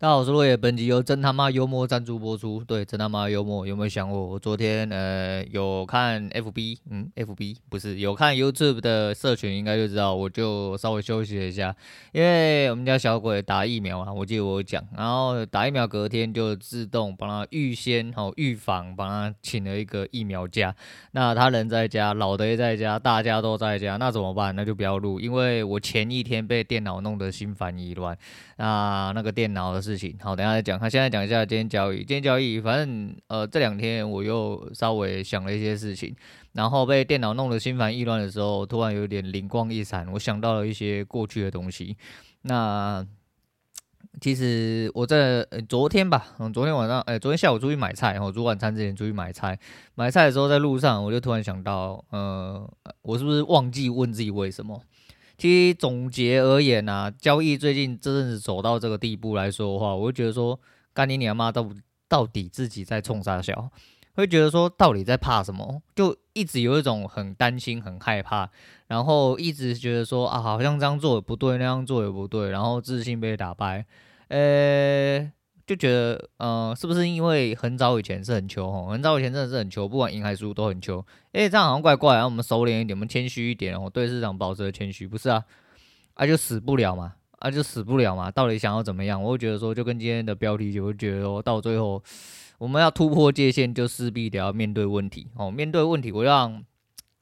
大家好，我是落叶。本集由真他妈幽默赞助播出。对，真他妈幽默，有没有想过？我昨天呃有看 FB，嗯，FB 不是有看 YouTube 的社群，应该就知道。我就稍微休息了一下，因为我们家小鬼打疫苗啊，我记得我讲，然后打疫苗隔天就自动帮他预先好预防，帮他请了一个疫苗假。那他人在家，老的也在家，大家都在家，那怎么办？那就不要录，因为我前一天被电脑弄得心烦意乱。那那个电脑的事情，好，等下再讲。他现在讲一下今天交易，今天交易，反正呃这两天我又稍微想了一些事情，然后被电脑弄得心烦意乱的时候，突然有点灵光一闪，我想到了一些过去的东西。那其实我在、昨天吧，嗯，昨天晚上，哎、昨天下午出去买菜，然后煮晚餐之前出去买菜，买菜的时候在路上，我就突然想到，呃，我是不是忘记问自己为什么？其实总结而言啊，交易最近真正是走到这个地步来说的话，我就觉得说，干你娘妈到到底自己在冲啥小，会觉得说到底在怕什么，就一直有一种很担心、很害怕，然后一直觉得说啊，好像这样做也不对，那样做也不对，然后自信被打败，呃。就觉得，呃，是不是因为很早以前是很穷，很早以前真的是很穷，不管赢还输都很穷。诶、这样好像怪怪，然后我们收敛一点，我们谦虚一点，然后对市场保持谦虚，不是啊？啊，就死不了嘛，啊，就死不了嘛。到底想要怎么样？我会觉得说，就跟今天的标题就会觉得说，到最后我们要突破界限，就势必得要面对问题哦。面对问题，我让。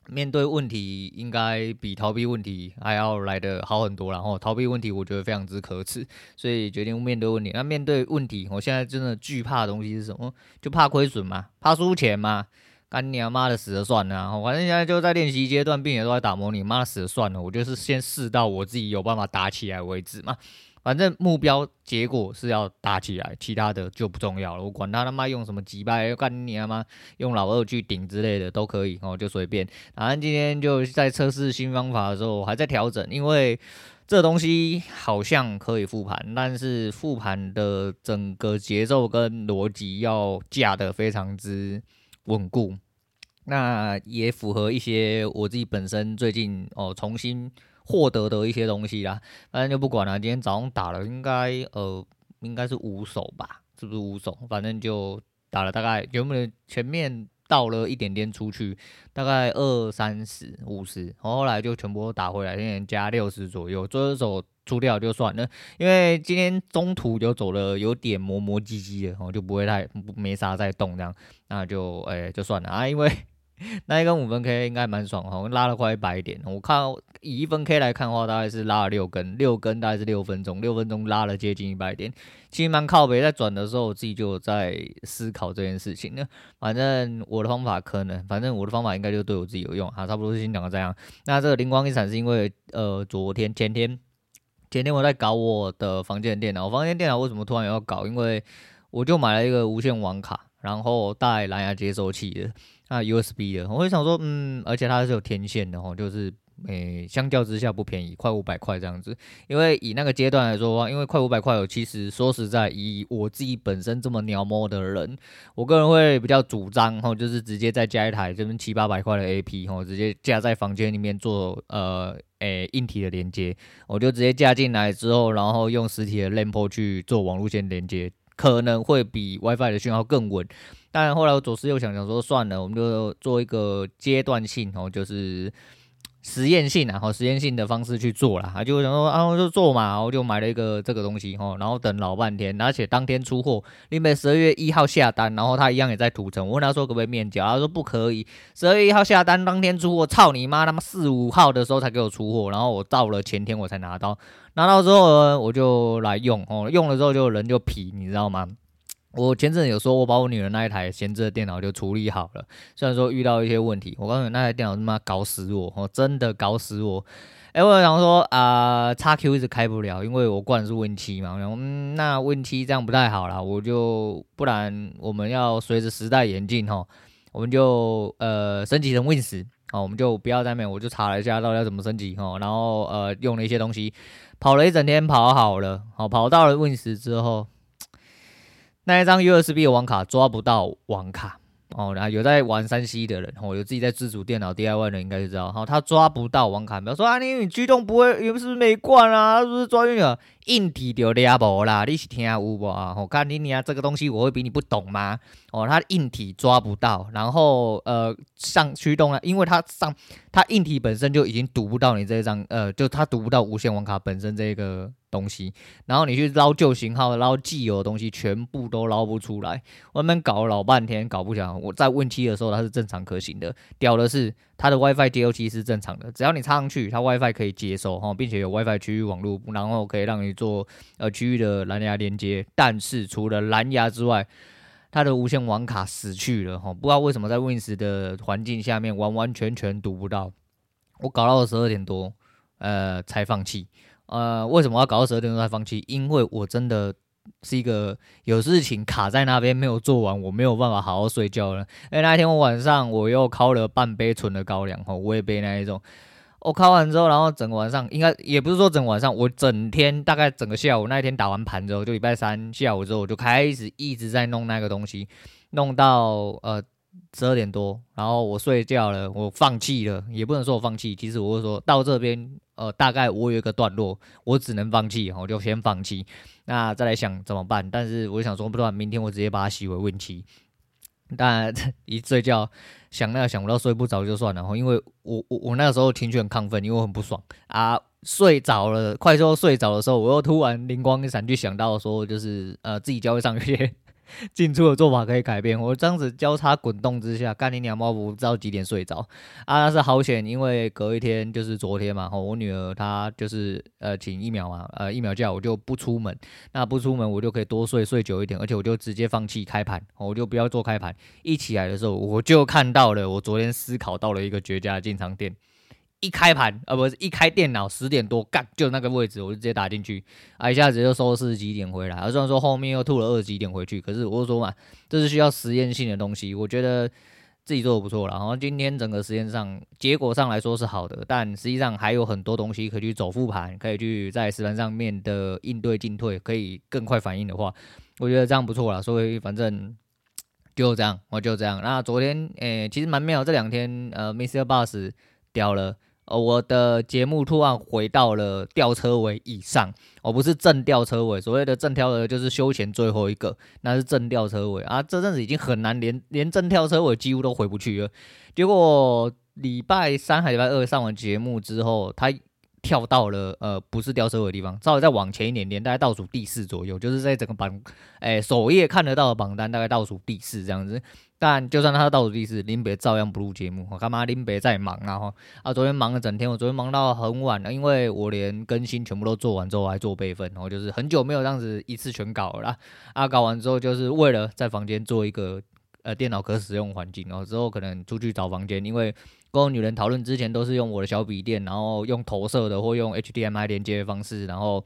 面对问题应该比逃避问题还要来得好很多，然后逃避问题我觉得非常之可耻，所以决定面对问题。那面对问题，我现在真的惧怕的东西是什么？就怕亏损嘛，怕输钱嘛。干你妈的死了算了，然后反正现在就在练习阶段，并且都在打磨你，妈死了算了，我就是先试到我自己有办法打起来为止嘛。反正目标结果是要打起来，其他的就不重要了。我管他他妈用什么击败，干你他妈用老二去顶之类的都可以，哦，就随便。反正今天就在测试新方法的时候，我还在调整，因为这东西好像可以复盘，但是复盘的整个节奏跟逻辑要架得非常之稳固，那也符合一些我自己本身最近哦重新。获得的一些东西啦，反正就不管了。今天早上打了，应该呃，应该是五手吧，是不是五手？反正就打了大概原本前面倒了一点点出去，大概二三十、五十，后来就全部打回来，现在加六十左右，这一手出掉就算了。因为今天中途就走了有点磨磨唧唧的，然后就不会太没啥在动这样，那就哎、就算了啊，因为。那一根五分 K 应该蛮爽哈，拉了快一百点。我看以一分 K 来看的话，大概是拉了六根，六根大概是六分钟，六分钟拉了接近一百点，其实蛮靠北。在转的时候，我自己就有在思考这件事情呢。反正我的方法可能，反正我的方法应该就对我自己有用哈，差不多是先讲到这样。那这个灵光一闪是因为呃，昨天、前天、前天我在搞我的房间电脑，我房间电脑为什么突然要搞？因为我就买了一个无线网卡，然后带蓝牙接收器的。啊，USB 的，我会想说，嗯，而且它是有天线的哦，就是，诶、相较之下不便宜，快五百块这样子。因为以那个阶段来说的话，因为快五百块，我其实说实在，以我自己本身这么鸟摸的人，我个人会比较主张哈，就是直接再加一台这边七八百块的 AP 吼，直接架在房间里面做呃，诶、硬体的连接，我就直接架进来之后，然后用实体的 LAN port 去做网路线连接，可能会比 WiFi 的讯号更稳。但后来我左思右想，想说算了，我们就做一个阶段性哦，就是实验性啊，实验性的方式去做啦。啊，就想说啊，我就做嘛，我就买了一个这个东西哦，然后等老半天，而且当天出货，因为十二月一号下单，然后他一样也在土城，我问他说可不可以面交，他说不可以，十二月一号下单，当天出货，操你妈，他妈四五号的时候才给我出货，然后我到了前天我才拿到，拿到之后呢，我就来用哦，用了之后就人就皮，你知道吗？我前阵有说，我把我女儿那一台闲置的电脑就处理好了。虽然说遇到一些问题，我告诉你，那台电脑他妈搞死我，哦，真的搞死我。哎、我想说啊，XQ 一直开不了，因为我灌的是 Win7 嘛。然后嗯，那 Win7 这样不太好啦，我就不然我们要随着时代演进哈，我们就呃升级成 Win 十。好，我们就不要再面，我就查了一下到底要怎么升级哦，然后呃用了一些东西，跑了一整天，跑好了，好跑到了 Win 十之后。那一张 USB 的网卡抓不到网卡哦，然后有在玩三 C 的人哦，有自己在自主电脑 DIY 的人应该就知道，哈，他抓不到网卡，比如说啊，你你驱动不会，是不是没灌啊？是不是抓晕了？硬体就抓无啦，你是听有无啊？我看你你啊，这个东西我会比你不懂吗？哦，它硬体抓不到，然后呃上驱动啊，因为它上它硬体本身就已经读不到你这张呃，就它读不到无线网卡本身这个。东西，然后你去捞旧型号、捞既有的东西，全部都捞不出来。外面搞了老半天，搞不起来。我在 Win7 的时候，它是正常可行的。屌的是，它的 WiFi 接收器是正常的，只要你插上去，它 WiFi 可以接收哈，并且有 WiFi 区域网络，然后可以让你做呃区域的蓝牙连接。但是除了蓝牙之外，它的无线网卡死去了哈，不知道为什么在 Win 十的环境下面完完全全读不到。我搞到十二点多，呃，才放弃。呃，为什么要搞到十二点钟才放弃？因为我真的是一个有事情卡在那边没有做完，我没有办法好好睡觉了。哎，那天我晚上我又烤了半杯纯的高粱，吼，我也被那一种。我烤完之后，然后整个晚上应该也不是说整个晚上，我整天大概整个下午那一天打完盘之后，就礼拜三下午之后，我就开始一直在弄那个东西，弄到呃。十二点多，然后我睡觉了，我放弃了，也不能说我放弃，其实我会说到这边，呃，大概我有一个段落，我只能放弃，我就先放弃，那再来想怎么办。但是我想说，不然明天我直接把它洗为但一睡觉想那想不到睡不着就算了，然后因为我我我那个时候情绪很亢奋，因为我很不爽啊，睡着了，快说睡着的时候，我又突然灵光一闪，就想到说，就是呃自己交会上去。进出的做法可以改变。我这样子交叉滚动之下，干你娘猫不知道几点睡着啊？那是好险，因为隔一天就是昨天嘛，我女儿她就是呃请疫苗嘛，呃疫苗假我就不出门，那不出门我就可以多睡睡久一点，而且我就直接放弃开盘，我就不要做开盘。一起来的时候，我就看到了我昨天思考到了一个绝佳的进场点。一开盘，呃，不是一开电脑，十点多，干就那个位置，我就直接打进去，啊，一下子就收四十几点回来。而虽然说后面又吐了二十几点回去，可是我就说嘛，这是需要实验性的东西，我觉得自己做的不错了。然后今天整个实验上结果上来说是好的，但实际上还有很多东西可以去走复盘，可以去在实盘上面的应对进退，可以更快反应的话，我觉得这样不错了。所以反正 就这样，我就这样。那昨天，诶、其实蛮妙，这两天，呃，Mr. Boss 掉了。呃，我的节目突然回到了吊车尾以上，我不是正吊车尾，所谓的正吊的就是休闲最后一个，那是正吊车尾啊。这阵子已经很难连连正吊车尾几乎都回不去了。结果礼拜三还礼拜二上完节目之后，他跳到了呃不是吊车尾的地方，稍微再往前一点点，大概倒数第四左右，就是在整个榜诶首页看得到的榜单大概倒数第四这样子。但就算他倒数第四，林北照样不录节目。我干嘛？林北在忙啊！哈啊，昨天忙了整天，我昨天忙到很晚了，因为我连更新全部都做完之后还做备份，然后就是很久没有这样子一次全搞了。啊，搞完之后就是为了在房间做一个呃电脑可使用环境，然后之后可能出去找房间，因为跟我女人讨论之前都是用我的小笔电，然后用投射的或用 HDMI 连接的方式，然后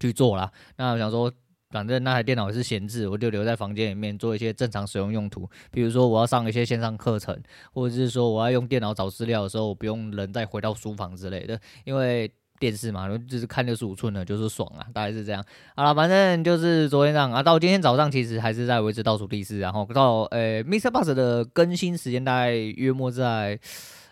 去做啦。那我想说。反正那台电脑是闲置，我就留在房间里面做一些正常使用用途。比如说我要上一些线上课程，或者是说我要用电脑找资料的时候，我不用人再回到书房之类的。因为电视嘛，就是看六十五寸的，就是爽啊，大概是这样。好了，反正就是昨天这样啊，到今天早上其实还是在维持倒数第四，然后到呃，MixerBox 的更新时间大概约莫在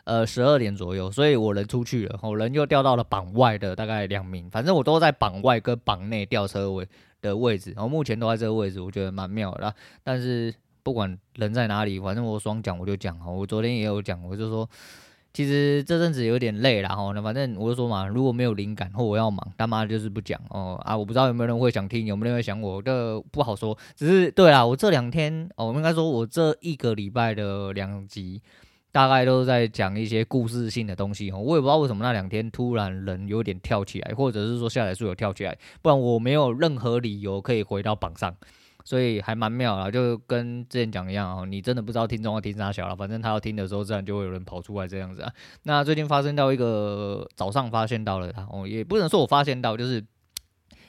呃十二点左右，所以我人出去了，我人又掉到了榜外的大概两名，反正我都在榜外跟榜内吊车尾的位置，然后目前都在这个位置，我觉得蛮妙的。但是不管人在哪里，反正我爽讲我就讲哈。我昨天也有讲，我就说，其实这阵子有点累了哈。那反正我就说嘛，如果没有灵感或我要忙，他妈就是不讲哦啊！我不知道有没有人会想听，有没有人会想我，这不好说。只是对啦，我这两天哦，我应该说我这一个礼拜的两集。大概都是在讲一些故事性的东西哦，我也不知道为什么那两天突然人有点跳起来，或者是说下载数有跳起来，不然我没有任何理由可以回到榜上，所以还蛮妙啦，就跟之前讲一样哦，你真的不知道听众要听啥小了，反正他要听的时候，自然就会有人跑出来这样子啊。那最近发生到一个早上发现到了他哦，也不能说我发现到，就是。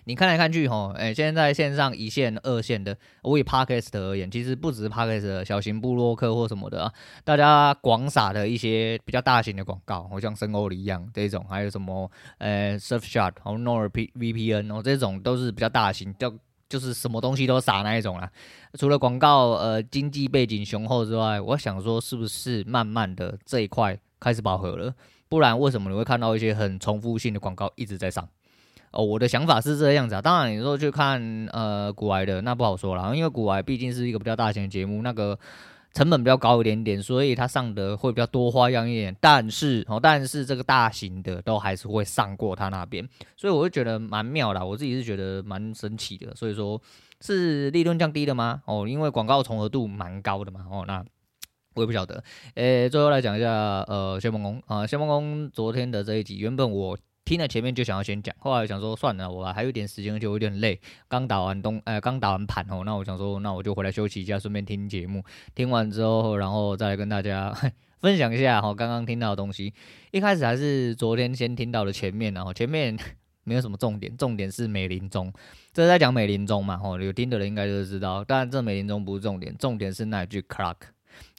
你看来看去，吼，哎，现在线上一线、二线的，我以 Podcast 而言，其实不只是 Podcast 小型部落客或什么的啊，大家广撒的一些比较大型的广告，好像深欧里一样这种，还有什么，呃，Surfshark 和 NordVPN 哦，这种都是比较大型，就就是什么东西都撒那一种啦。除了广告，呃，经济背景雄厚之外，我想说，是不是慢慢的这一块开始饱和了？不然为什么你会看到一些很重复性的广告一直在上？哦，我的想法是这个样子啊。当然，你说去看呃股癌的，那不好说了，因为股癌毕竟是一个比较大型的节目，那个成本比较高一点点，所以它上的会比较多花样一点。但是哦，但是这个大型的都还是会上过他那边，所以我就觉得蛮妙的，我自己是觉得蛮神奇的。所以说，是利润降低了吗？哦，因为广告重合度蛮高的嘛。哦，那。我也不晓得，诶、最后来讲一下，呃，谢梦工啊，谢梦工昨天的这一集，原本我听了前面就想要先讲，后来想说算了，我还有点时间，而且有点累，刚打完东，呃，刚打完盘哦，那我想说，那我就回来休息一下，顺便听节目，听完之后，然后再来跟大家 分享一下哈，刚刚听到的东西。一开始还是昨天先听到的前面，然后前面没有什么重点，重点是美林中，这是在讲美林中嘛，吼，有听的人应该就知道，但这美林中不是重点，重点是那句 Clark。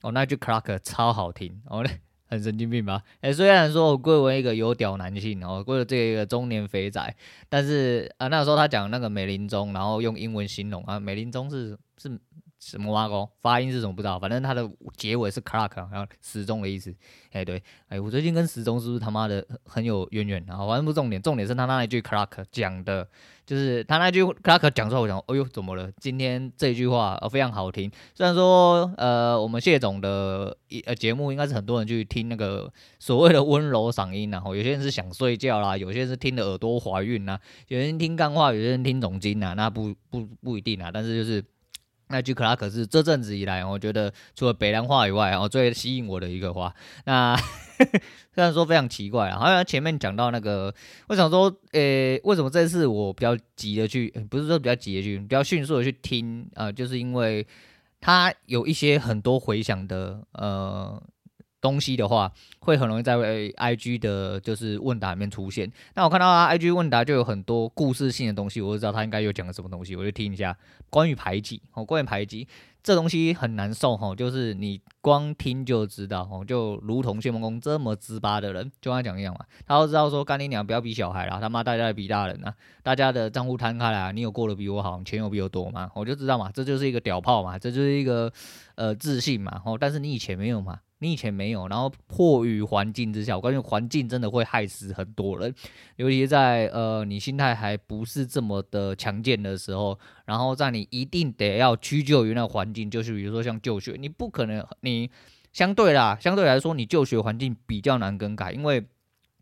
哦，那句 Clark 超好听，哦嘞，很神经病吧？哎、虽然说我贵为一个有屌男性，哦，贵为这个中年肥仔，但是啊，那时候他讲那个美林中，然后用英文形容啊，美林中是是什么挖沟？发音是什么不知道，反正它的结尾是 Clark，然后时钟的意思。哎、对，哎、我最近跟时钟是不是他妈的很有渊源？然后反正不重点，重点是他那一句 Clark 讲的。就是他那句克拉克讲出来，我想，哎呦，怎么了？今天这句话呃非常好听。虽然说，呃，我们谢总的一呃节目应该是很多人去听那个所谓的温柔嗓音，然后有些人是想睡觉啦，有些人是听的耳朵怀孕呐，有些人听干话，有些人听总经呐，那不不不一定啊。但是就是。那句克拉可是这阵子以来，我觉得除了北兰花以外，然后最吸引我的一个花。那 虽然说非常奇怪啊，好像前面讲到那个，我想说，呃、为什么这次我比较急的去，不是说比较急的去，比较迅速的去听啊、就是因为它有一些很多回响的，呃。东西的话，会很容易在 IG 的，就是问答里面出现。那我看到他 IG 问答就有很多故事性的东西，我就知道他应该有讲了什么东西，我就听一下。关于排挤，哦，关于排挤，这东西很难受，哈，就是你光听就知道，哦，就如同谢梦工这么直巴的人，就跟他讲一样嘛，他都知道说，干你娘，不要比小孩啦，他妈大家比大人啊，大家的账户摊开来啊，你有过得比我好，钱有比我多嘛，我就知道嘛，这就是一个屌炮嘛，这就是一个呃自信嘛，哦，但是你以前没有嘛。你以前没有，然后迫于环境之下，我感觉环境真的会害死很多人，尤其在呃你心态还不是这么的强健的时候，然后在你一定得要屈就于那个环境，就是比如说像就学，你不可能你相对啦，相对来说你就学环境比较难更改，因为。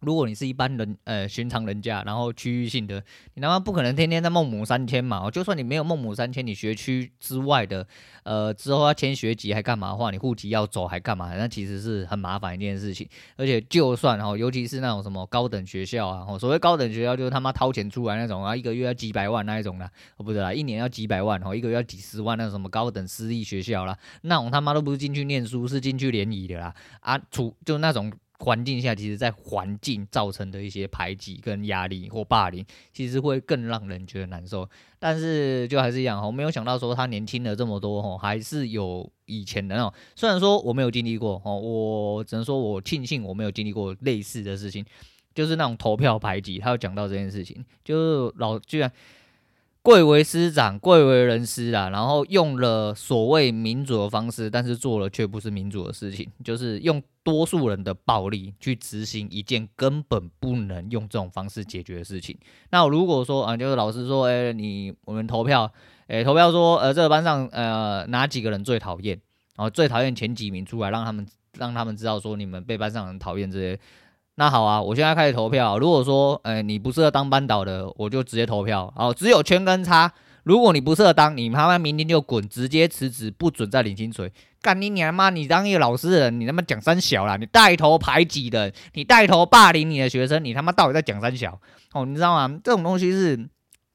如果你是一般人，呃，寻常人家，然后区域性的，你他妈不可能天天在孟母三迁嘛？就算你没有孟母三迁，你学区之外的，呃，之后要迁学籍还干嘛的话，你户籍要走还干嘛？那其实是很麻烦一件事情。而且就算哈，尤其是那种什么高等学校啊，所谓高等学校就是他妈掏钱出来那种啊，一个月要几百万那一种的，哦不对啦，一年要几百万，哦一个月要几十万那种什么高等私立学校啦，那种他妈都不是进去念书，是进去联谊的啦，啊，处就那种。环境下，其实，在环境造成的一些排挤跟压力或霸凌，其实会更让人觉得难受。但是，就还是一样，我没有想到说他年轻了这么多，吼，还是有以前的那种。虽然说我没有经历过，吼，我只能说我庆幸我没有经历过类似的事情，就是那种投票排挤。他有讲到这件事情，就是老居然。贵为师长，贵为人师啊，然后用了所谓民主的方式，但是做了却不是民主的事情，就是用多数人的暴力去执行一件根本不能用这种方式解决的事情。那如果说啊，就是老师说，哎、你我们投票，哎、投票说，呃，这个班上呃哪几个人最讨厌，然后最讨厌前几名出来，让他们让他们知道说你们被班上人讨厌这些。那好啊，我现在开始投票。如果说，哎、你不适合当班导的，我就直接投票。哦，只有圈跟叉。如果你不适合当，你他妈明天就滚，直接辞职，不准再领薪水。干你娘妈！你当一个老师的人，你他妈讲三小啦！你带头排挤的，你带头霸凌你的学生，你他妈到底在讲三小？哦，你知道吗？这种东西是，你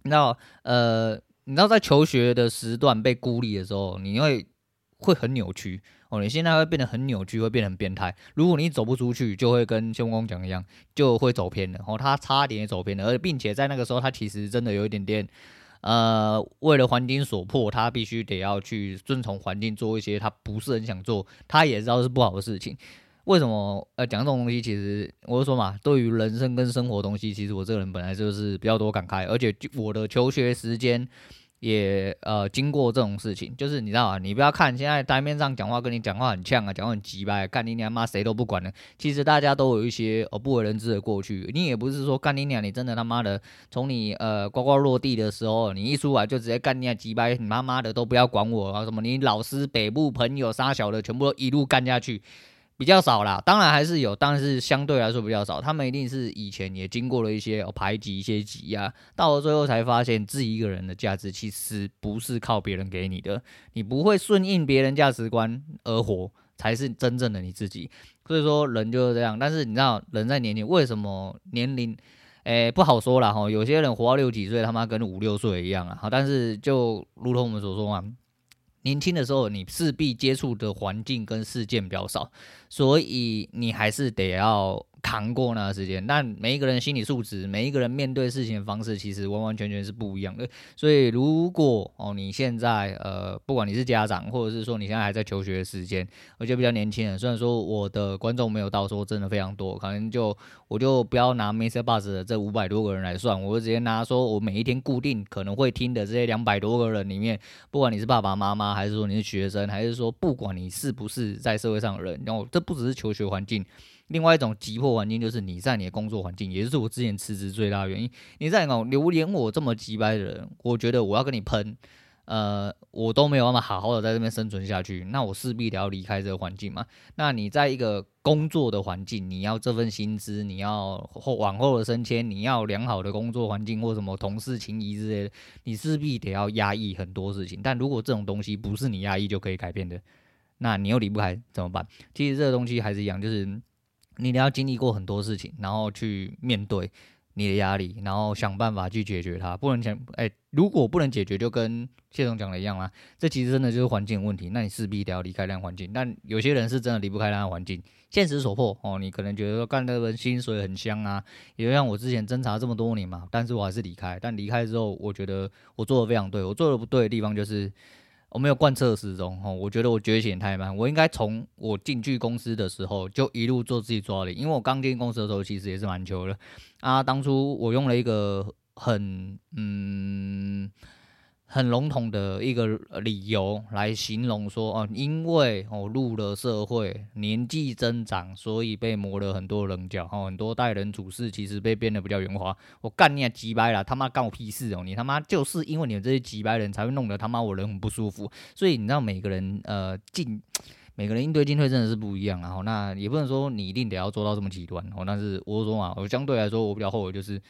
知道，呃，你知道在求学的时段被孤立的时候，你会会很扭曲。哦，你现在会变得很扭曲，会变得很变态。如果你走不出去，就会跟谢梦工讲一样，就会走偏了。哦，他差点也走偏了，而并且在那个时候，他其实真的有一点点，呃，为了环境所迫，他必须得要去遵从环境，做一些他不是很想做，他也知道是不好的事情。为什么？呃，讲这种东西，其实我就说嘛，对于人生跟生活东西，其实我这个人本来就是比较多感慨，而且我的求学时间。也呃经过这种事情，就是你知道啊，你不要看现在台面上讲话跟你讲话很呛啊，讲话很急吧，干你娘妈谁都不管了。其实大家都有一些呃不为人知的过去，你也不是说干你娘，你真的他妈的从你呃呱呱落地的时候，你一出来就直接干你娘急掰，你妈妈的都不要管我啊，什么你老师、北部朋友、杀小的，全部都一路干下去。比较少啦，当然还是有，但是相对来说比较少。他们一定是以前也经过了一些排挤、一些挤压，到了最后才发现自己一个人的价值其实不是靠别人给你的，你不会顺应别人价值观而活，才是真正的你自己。所以说人就是这样，但是你知道人在年龄为什么年龄，诶不好说了哈。有些人活到六几岁，他妈跟五六岁一样啊。好，但是就如同我们所说嘛。年轻的时候，你势必接触的环境跟事件比较少，所以你还是得要。扛过那个时间，但每一个人心理素质，每一个人面对事情的方式，其实完完全全是不一样的。所以，如果哦，你现在呃，不管你是家长，或者是说你现在还在求学的时间，而且比较年轻人，虽然说我的观众没有到说真的非常多，可能就我就不要拿 MixerBox 的这五百多个人来算，我就直接拿说我每一天固定可能会听的这些两百多个人里面，不管你是爸爸妈妈，还是说你是学生，还是说不管你是不是在社会上的人，然后这不只是求学环境。另外一种急迫环境就是你在你的工作环境，也就是我之前辞职最大的原因。你在那种，留连我这么急掰的人，我觉得我要跟你喷，呃，我都没有办法好好的在这边生存下去，那我势必得要离开这个环境嘛。那你在一个工作的环境，你要这份薪资，你要后往后的升迁，你要良好的工作环境或什么同事情谊之类的，你势必得要压抑很多事情。但如果这种东西不是你压抑就可以改变的，那你又离不开怎么办？其实这个东西还是一样，就是。你得要经历过很多事情，然后去面对你的压力，然后想办法去解决它。不能想，哎、如果不能解决，就跟谢总讲的一样啦。这其实真的就是环境问题，那你势必得要离开那个环境。但有些人是真的离不开那个环境，现实所迫哦。你可能觉得说干那份薪水很香啊，也就像我之前侦查这么多年嘛，但是我还是离开。但离开之后，我觉得我做的非常对。我做的不对的地方就是。我没有贯彻始终哈，我觉得我觉醒太慢，我应该从我进去公司的时候就一路做自己做到底，因为我刚进公司的时候其实也是蛮久的啊，当初我用了一个很嗯。很笼统的一个理由来形容说，哦，因为我入了社会，年纪增长，所以被磨了很多棱角，哦，很多待人处事其实被变得比较圆滑。我干你啊，鸡掰了，他妈干我屁事哦！你他妈就是因为你们这些鸡掰人才会弄得他妈我人很不舒服。所以你知道每个人呃进，每个人应对进退真的是不一样，然后那也不能说你一定得要做到这么极端哦。但是我说嘛，我相对来说我比较后悔就是。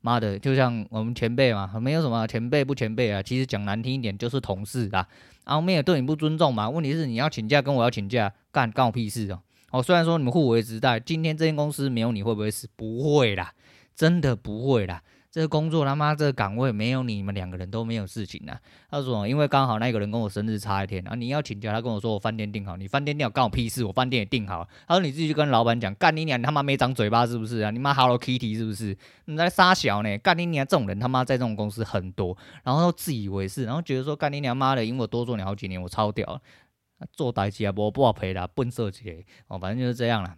妈的，就像我们前辈嘛，没有什么前辈不前辈啊。其实讲难听一点，就是同事啊。然后没有对你不尊重嘛。问题是你要请假，跟我要请假，干干我屁事哦。哦，虽然说你们互为时代，今天这间公司没有你会不会死？不会啦，真的不会啦。这个工作他妈这个岗位没有你们两个人都没有事情啊。他说，因为刚好那个人跟我生日差一天啊，你要请假，他跟我说我饭店订好，你饭店订好干我屁事，我饭店也订好。他说你自己去跟老板讲，干你娘，你他妈没长嘴巴是不是啊？你妈 Hello Kitty 是不是？你在撒小呢？干你娘，这种人他妈在这种公司很多，然后自以为是，然后觉得说干你娘妈的，因为我多做你好几年，我超屌，做代志啊，我不好赔啦，笨色起哦，反正就是这样啦。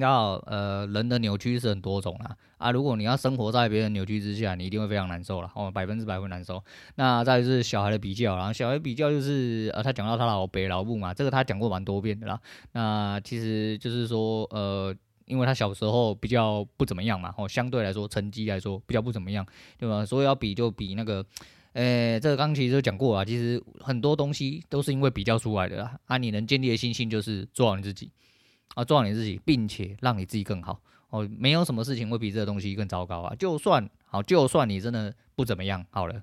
要呃，人的扭曲是很多种啦啊！如果你要生活在别人扭曲之下，你一定会非常难受啦哦，百分之百会难受。那再就是小孩的比较，然后小孩比较就是呃，他讲到他老北老母嘛，这个他讲过蛮多遍的啦。那其实就是说呃，因为他小时候比较不怎么样嘛，哦，相对来说成绩来说比较不怎么样，对吧？所以要比就比那个，呃，这个刚其实就讲过啊，其实很多东西都是因为比较出来的啦。啊，你能建立的信心就是做好你自己。啊，做好你自己，并且让你自己更好哦。没有什么事情会比这个东西更糟糕啊。就算好，就算你真的不怎么样，好了，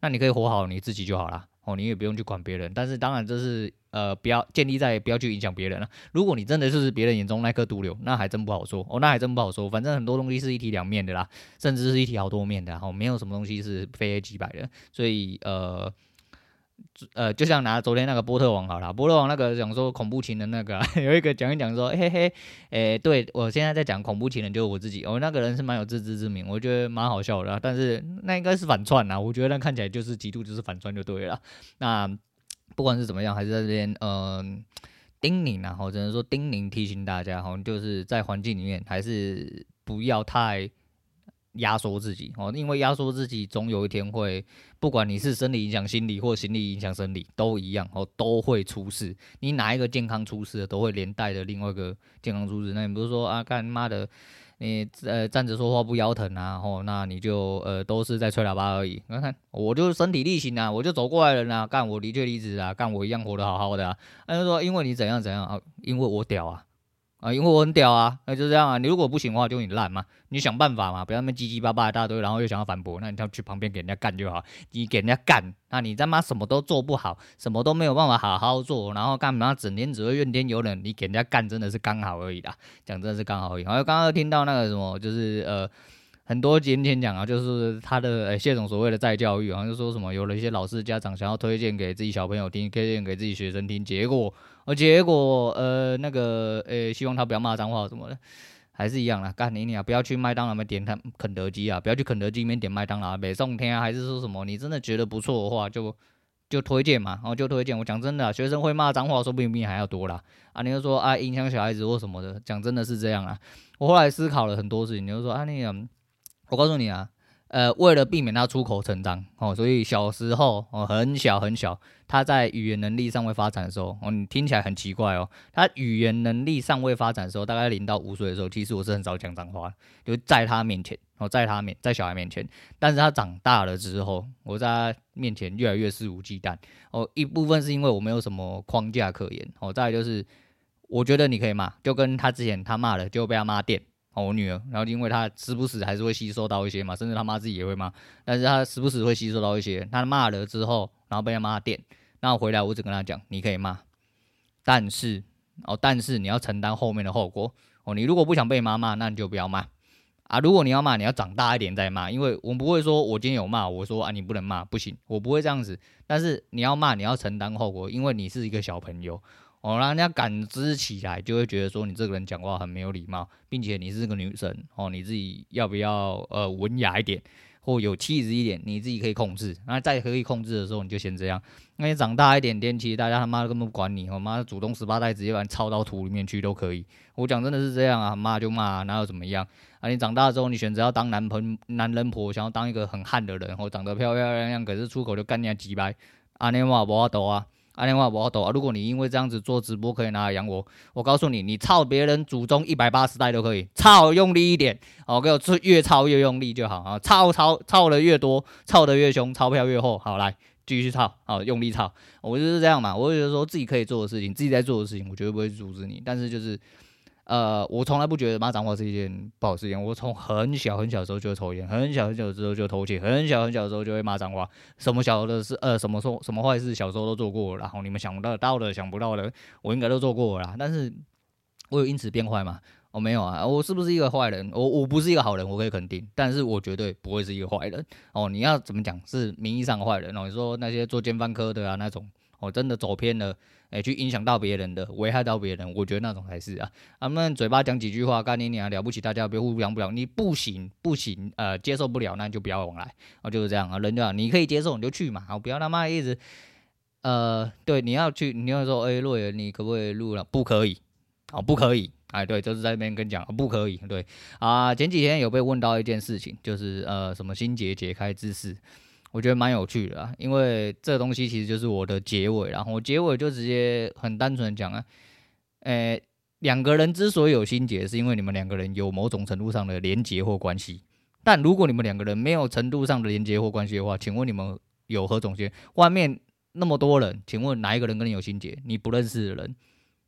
那你可以活好你自己就好了哦。你也不用去管别人。但是当然，这是呃，不要建立在不要去影响别人了。如果你真的就是别人眼中那颗毒瘤，那还真不好说哦。那还真不好说。反正很多东西是一体两面的啦，甚至是一体好多面的哦。没有什么东西是非黑即白的。所以呃。呃，就像拿昨天那个波特王好了，波特王那个讲说恐怖情人那个、有一个讲一讲说，嘿嘿，诶、对我现在在讲恐怖情人就是我自己，哦，那个人是蛮有自知之明，我觉得蛮好笑的、但是那应该是反串呐，我觉得那看起来就是极度就是反串就对了。那不管是怎么样，还是在这边，嗯、叮咛啊，我只能说叮咛提醒大家，哈，就是在环境里面还是不要太。压缩自己哦，因为压缩自己总有一天会，不管你是生理影响心理或心理影响生理都一样哦，都会出事。你哪一个健康出事，都会连带着另外一个健康出事。那你不是说啊，干妈的，你呃站着说话不腰疼啊，哦，那你就呃都是在吹喇叭而已。你看，我就身体力行啊，我就走过来人啊，干我的确离职啊，干我一样活得好好的啊。那就说因为你怎样怎样啊，因为我屌啊。啊，因为我很屌啊，那就这样啊。你如果不行的话，就你烂嘛。你想办法嘛，不要那么叽叽巴巴一大堆，然后又想要反驳，那你就去旁边给人家干就好。你给人家干，那你他妈什么都做不好，什么都没有办法好好做，然后干嘛整天只会怨天尤人。你给人家干真的是刚好而已啦，讲真的是刚好而已。然后刚刚听到那个什么，就是呃。很多今天讲啊，就是他的呃谢总所谓的再教育，好像就说什么有了一些老师家长想要推荐给自己小朋友听，推荐给自己学生听，结果呃结果呃那个呃希望他不要骂脏话什么的，还是一样啦，干你你啊，不要去麦当劳里面点他肯德基啊，不要去肯德基里面点麦当劳，北宋天啊，还是说什么你真的觉得不错的话，就就推荐嘛，然后就推荐。我讲真的，学生会骂脏话，说不定比你还要多啦。啊，你就说啊影响小孩子或什么的，讲真的是这样啊。我后来思考了很多事情，你就说啊那个。我告诉你啊，呃，为了避免他出口成章哦，所以小时候哦，很小很小，他在语言能力尚未发展的时候哦，你听起来很奇怪哦，他语言能力尚未发展的时候，大概零到五岁的时候，其实我是很少讲脏话，就在他面前哦，在他面在小孩面前，但是他长大了之后，我在他面前越来越肆无忌惮哦，一部分是因为我没有什么框架可言哦，再就是我觉得你可以骂，就跟他之前他骂了就被他妈电。我女儿，然后因为她时不时还是会吸收到一些嘛，甚至他妈自己也会骂，但是她时不时会吸收到一些。她骂了之后，然后被他妈电，然后回来我只跟她讲，你可以骂，但是哦，但是你要承担后面的后果哦。你如果不想被妈骂，那你就不要骂啊。如果你要骂，你要长大一点再骂，因为我们不会说我今天有骂，我说啊你不能骂，不行，我不会这样子。但是你要骂，你要承担后果，因为你是一个小朋友。哦，让人家感知起来，就会觉得说你这个人讲话很没有礼貌，并且你是个女生哦，你自己要不要呃文雅一点，或有气质一点，你自己可以控制。那在可以控制的时候，你就先这样。那你长大一点点，其实大家他妈的根本不管你，我妈祖宗十八代直接把你抄到土里面去都可以。我讲真的是这样啊，骂就骂，哪有怎么样啊？你长大之后，你选择要当男朋男人婆，想要当一个很汉的人，或长得漂漂亮亮，可是出口就干你几掰，啊，你话不懂啊？阿莲话我好抖啊！如果你因为这样子做直播可以拿来养我，我告诉你，你操别人祖宗一百八十代都可以，操用力一点，哦，给我越操越用力就好啊！操操操的越多，操的越凶，钞票越厚，好来继续操，好用力操，我就是这样嘛，我就觉得说自己可以做的事情，自己在做的事情，我绝对不会阻止你，但是就是。呃，我从来不觉得骂脏话是一件不好事情。我从很小很小的时候就抽烟，很小很小的时候就偷窃，很小很小的时候就会骂脏话。什么小的事，呃，什么说什么坏事，小时候都做过。然后你们想不到到的、想不到的，我应该都做过了啦。但是，我有因此变坏吗？我、哦、没有啊。我是不是一个坏人？我我不是一个好人，我可以肯定。但是我绝对不会是一个坏人。哦，你要怎么讲？是名义上坏人哦。你说那些做奸犯科的啊，那种。哦，真的走偏了，哎、去影响到别人的，危害到别人，我觉得那种才是啊。他们嘴巴讲几句话，干你娘了不起，大家别互相不了，你不行不行，呃，接受不了，那就不要往来，哦，就是这样啊。人就你可以接受你就去嘛，好，不要他妈一直，呃，对，你要去，你要说，哎、欸，洛言，你可不可以录了？不可以，哦，不可以，哎，对，就是在那边跟你讲，不可以，对啊。前几天有被问到一件事情，就是呃，什么心结解开之事。我觉得蛮有趣的啊，因为这东西其实就是我的结尾，然后我结尾就直接很单纯的讲啊，诶，两个人之所以有心结，是因为你们两个人有某种程度上的连结或关系。但如果你们两个人没有程度上的连结或关系的话，请问你们有何种结？外面那么多人，请问哪一个人跟你有心结？你不认识的人，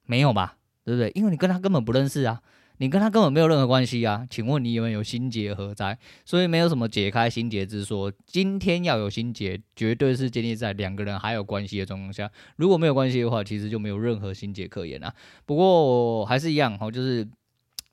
没有吧？对不对？因为你跟他根本不认识啊。你跟他根本没有任何关系啊，请问你有没有心结何在？所以没有什么解开心结之说。今天要有心结，绝对是建立在两个人还有关系的状况下。如果没有关系的话，其实就没有任何心结可言啊。不过还是一样哦，就是，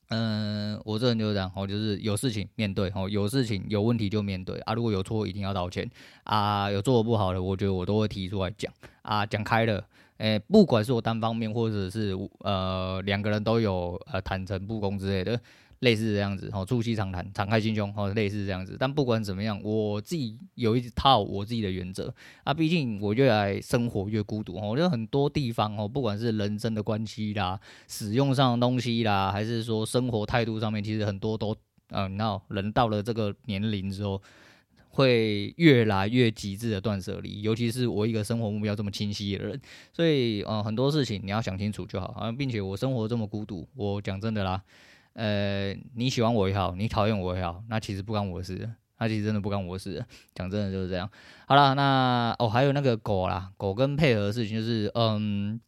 嗯、我这人就是这样哦，就是有事情面对哦，有事情有问题就面对啊。如果有错，一定要道歉啊。有做的不好的，我觉得我都会提出来讲啊，讲开了。诶、不管是我单方面，或者是呃两个人都有呃坦诚不公之类的，类似这样子，哦，促膝长谈，敞开心胸，哦，类似这样子。但不管怎么样，我自己有一套我自己的原则啊。毕竟我越来生活越孤独，哦，我觉得很多地方哦，不管是人生的关系啦，使用上的东西啦，还是说生活态度上面，其实很多都嗯，那人到了这个年龄之后，会越来越极致的断舍离。尤其是我一个生活目标这么清晰的人，所以嗯，很多事情你要想清楚就好。啊，并且我生活这么孤独，我讲真的啦，呃，你喜欢我也好，你讨厌我也好，那其实不关我的事。那其实真的不关我的事。讲真的就是这样。好了，那哦还有那个狗啦，狗跟配合的事情就是嗯。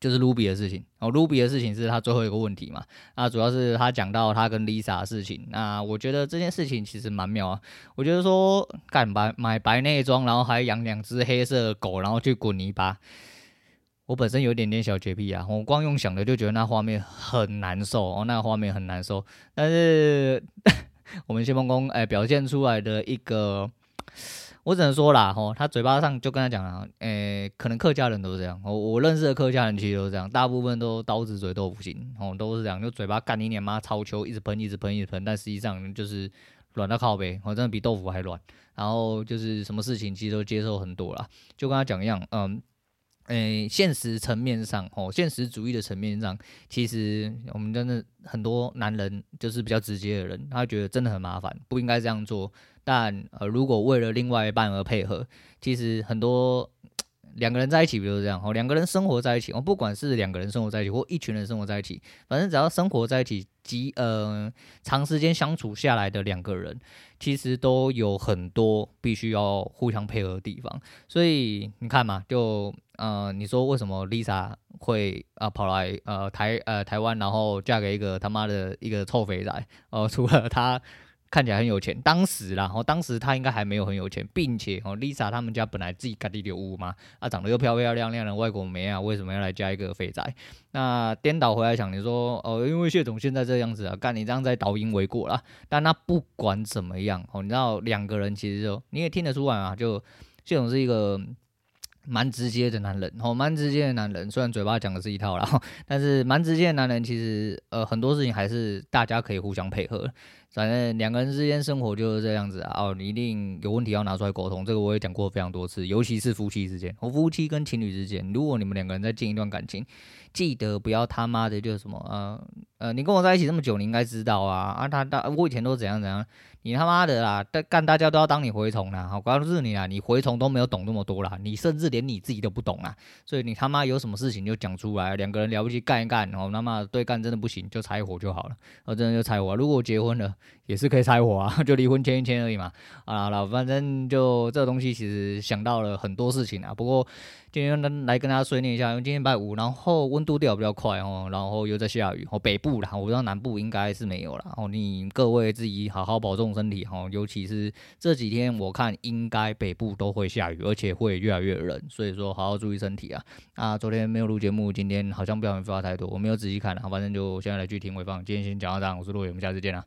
就是 Ruby 的事情，哦，Ruby 的事情是他最后一个问题嘛？那主要是他讲到他跟 Lisa 的事情。那我觉得这件事情其实蛮妙啊。我觉得说，干白买白内装，然后还养两只黑色的狗，然后去滚泥巴。我本身有点点小洁癖啊，我光用想的就觉得那画面很难受哦，那画面很难受。但是 我们谢孟恭哎表现出来的一个。我只能说啦，吼，他嘴巴上就跟他讲啊，诶、可能客家人都是这样，我我认识的客家人其实都是这样，大部分都刀子嘴豆腐心，吼，都是这样，就嘴巴干你脸妈超球，一直喷，一直喷，一直喷，但实际上就是软到靠背，我真的比豆腐还软，然后就是什么事情其实都接受很多啦，就跟他讲一样，嗯。诶、现实层面上，哦，现实主义的层面上，其实我们真的很多男人就是比较直接的人，他觉得真的很麻烦，不应该这样做。但呃，如果为了另外一半而配合，其实很多。两个人在一起，比如这样哦，两个人生活在一起哦，不管是两个人生活在一起，或一群人生活在一起，反正只要生活在一起，及呃长时间相处下来的两个人，其实都有很多必须要互相配合的地方。所以你看嘛，就呃，你说为什么 Lisa 会啊、跑来呃台呃台湾，然后嫁给一个他妈的一个臭肥仔哦、呃，除了他。看起来很有钱，当时啦，然后当时他应该还没有很有钱，并且哦，Lisa 他们家本来自己家里有屋嘛，啊，长得又漂漂亮亮的外国妹啊，为什么要来加一个肥宅？那颠倒回来想，你说哦，因为谢总现在这样子啊，干你这样在倒因为果啦。但那不管怎么样哦，你知道两个人其实就你也听得出来啊，就谢总是一个蛮直接的男人，哦，蛮直接的男人，虽然嘴巴讲的是一套啦，但是蛮直接的男人，其实呃很多事情还是大家可以互相配合。反正两个人之间生活就是这样子啊，哦，你一定有问题要拿出来沟通，这个我也讲过非常多次，尤其是夫妻之间，我夫妻跟情侣之间，如果你们两个人在进一段感情，记得不要他妈的就什么，啊呃，你跟我在一起这么久，你应该知道啊，啊他他我以前都怎样怎样。你他妈的啦！干大家都要当你蛔虫啦！好，关键是你啊，你蛔虫都没有懂那么多啦，你甚至连你自己都不懂啊！所以你他妈有什么事情就讲出来，两个人了不起干一干，然后他妈对干真的不行就拆伙就好了，我真的就拆伙。如果结婚了也是可以拆伙啊，就离婚签一签而已嘛。啊，老反正就这东西其实想到了很多事情啊，不过。今天来跟大家碎念一下，因为今天拜五，然后温度掉比较快哦，然后又在下雨哦，北部啦，我不知道南部应该是没有了哦。你各位自己好好保重身体哈，尤其是这几天我看应该北部都会下雨，而且会越来越冷，所以说好好注意身体啊。啊，昨天没有录节目，今天好像不小心废话太多，我没有仔细看，好，反正就现在来去听回放。今天先讲到这，我是陆伟，我们下次见啦。